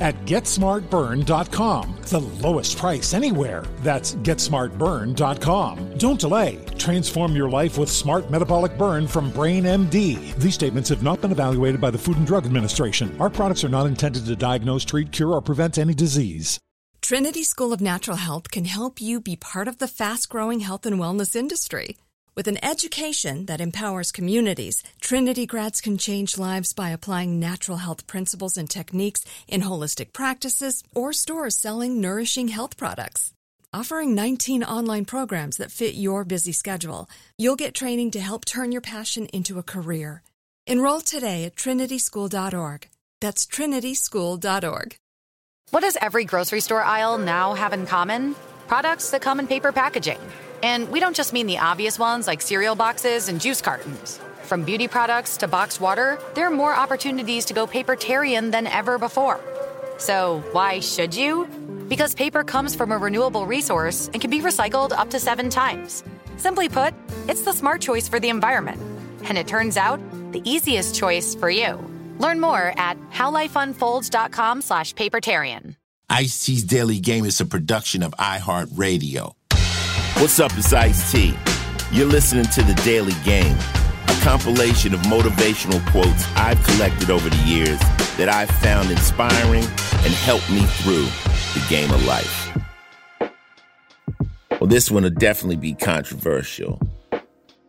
at GetSmartBurn.com. The lowest price anywhere. That's GetSmartBurn.com. Don't delay. Transform your life with Smart Metabolic Burn from Brain MD. These statements have not been evaluated by the Food and Drug Administration. Our products are not intended to diagnose, treat, cure, or prevent any disease. Trinity School of Natural Health can help you be part of the fast growing health and wellness industry. With an education that empowers communities, Trinity grads can change lives by applying natural health principles and techniques in holistic practices or stores selling nourishing health products. Offering 19 online programs that fit your busy schedule, you'll get training to help turn your passion into a career. Enroll today at trinityschool.org. That's trinityschool.org. What does every grocery store aisle now have in common? Products that come in paper packaging. And we don't just mean the obvious ones like cereal boxes and juice cartons. From beauty products to boxed water, there are more opportunities to go papertarian than ever before. So, why should you? Because paper comes from a renewable resource and can be recycled up to seven times. Simply put, it's the smart choice for the environment. And it turns out, the easiest choice for you. Learn more at howlifeunfolds.com slash papertarian. Ice-T's Daily Game is a production of iHeartRadio. What's up, it's Ice-T. You're listening to The Daily Game, a compilation of motivational quotes I've collected over the years that I've found inspiring and helped me through the game of life. Well, this one will definitely be controversial.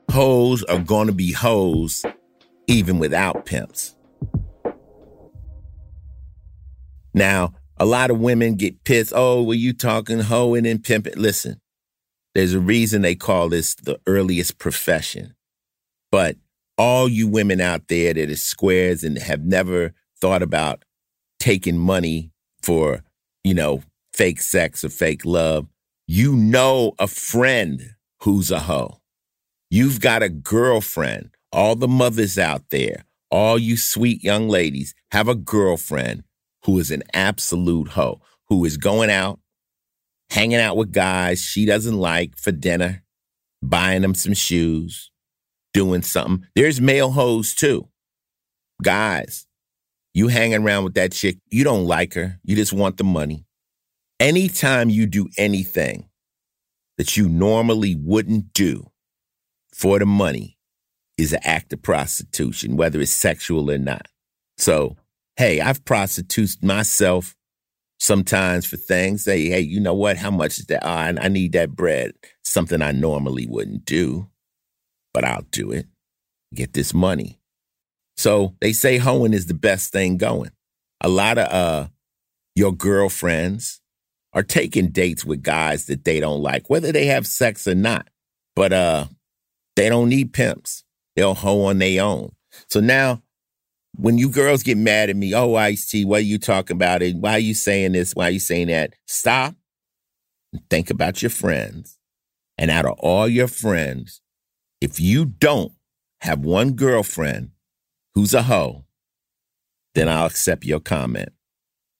Hoes are going to be hoes even without pimps. Now, a lot of women get pissed. Oh, were you talking hoeing and pimping? Listen, there's a reason they call this the earliest profession. But all you women out there that are squares and have never thought about taking money for, you know, fake sex or fake love, you know a friend who's a hoe. You've got a girlfriend. All the mothers out there, all you sweet young ladies have a girlfriend who is an absolute hoe, who is going out, hanging out with guys she doesn't like for dinner, buying them some shoes, doing something. There's male hoes too. Guys, you hanging around with that chick, you don't like her, you just want the money. Anytime you do anything that you normally wouldn't do for the money is an act of prostitution, whether it's sexual or not. So, hey, I've prostituted myself sometimes for things. Say, hey, you know what? How much is that? Oh, I, I need that bread. Something I normally wouldn't do, but I'll do it. Get this money. So they say hoeing is the best thing going. A lot of uh, your girlfriends are taking dates with guys that they don't like, whether they have sex or not. But uh, they don't need pimps. They'll hoe on their own. So now, when you girls get mad at me, oh, Ice T, what are you talking about? It? Why are you saying this? Why are you saying that? Stop and think about your friends. And out of all your friends, if you don't have one girlfriend who's a hoe, then I'll accept your comment.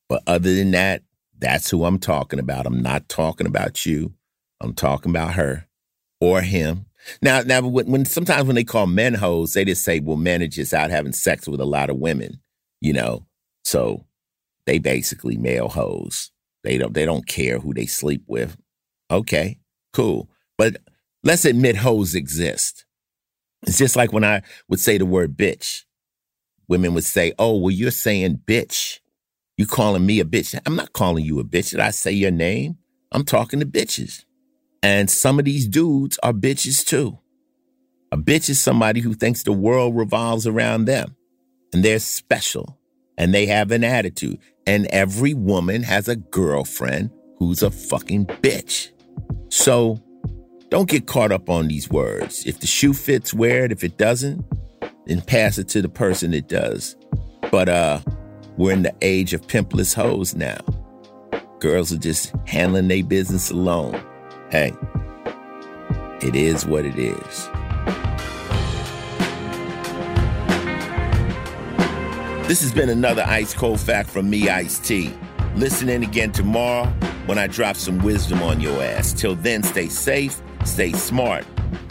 But other than that, that's who I'm talking about. I'm not talking about you. I'm talking about her or him now, now, when, when sometimes when they call men hoes, they just say, "Well, men are just out having sex with a lot of women," you know. So they basically male hoes. They don't they don't care who they sleep with. Okay, cool. But let's admit hoes exist. It's just like when I would say the word bitch. Women would say, "Oh, well, you're saying bitch. You calling me a bitch? I'm not calling you a bitch. Did I say your name? I'm talking to bitches." And some of these dudes are bitches too. A bitch is somebody who thinks the world revolves around them and they're special and they have an attitude And every woman has a girlfriend who's a fucking bitch. So don't get caught up on these words. If the shoe fits, wear it. If it doesn't, then pass it to the person it does. But uh, we're in the age of pimpless hoes now. Girls are just handling their business alone. Hey, it is what it is. This has been another ice cold fact from me, Ice T. Listen in again tomorrow when I drop some wisdom on your ass. Till then, stay safe, stay smart,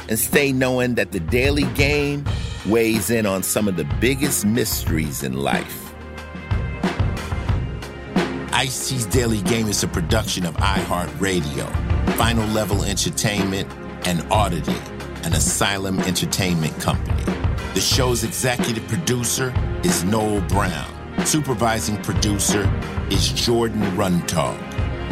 and stay knowing that the daily game weighs in on some of the biggest mysteries in life. Ice T's Daily Game is a production of iHeartRadio, Final Level Entertainment, and Audited, an Asylum Entertainment company. The show's executive producer is Noel Brown. Supervising producer is Jordan Runtagh.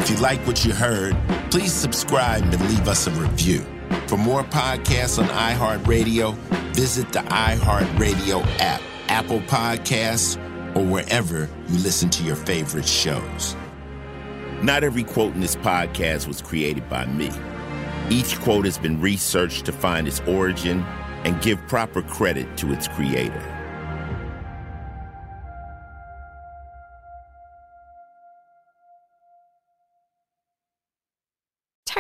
If you like what you heard, please subscribe and leave us a review. For more podcasts on iHeartRadio, visit the iHeartRadio app, Apple Podcasts, or wherever you listen to your favorite shows. Not every quote in this podcast was created by me. Each quote has been researched to find its origin and give proper credit to its creator.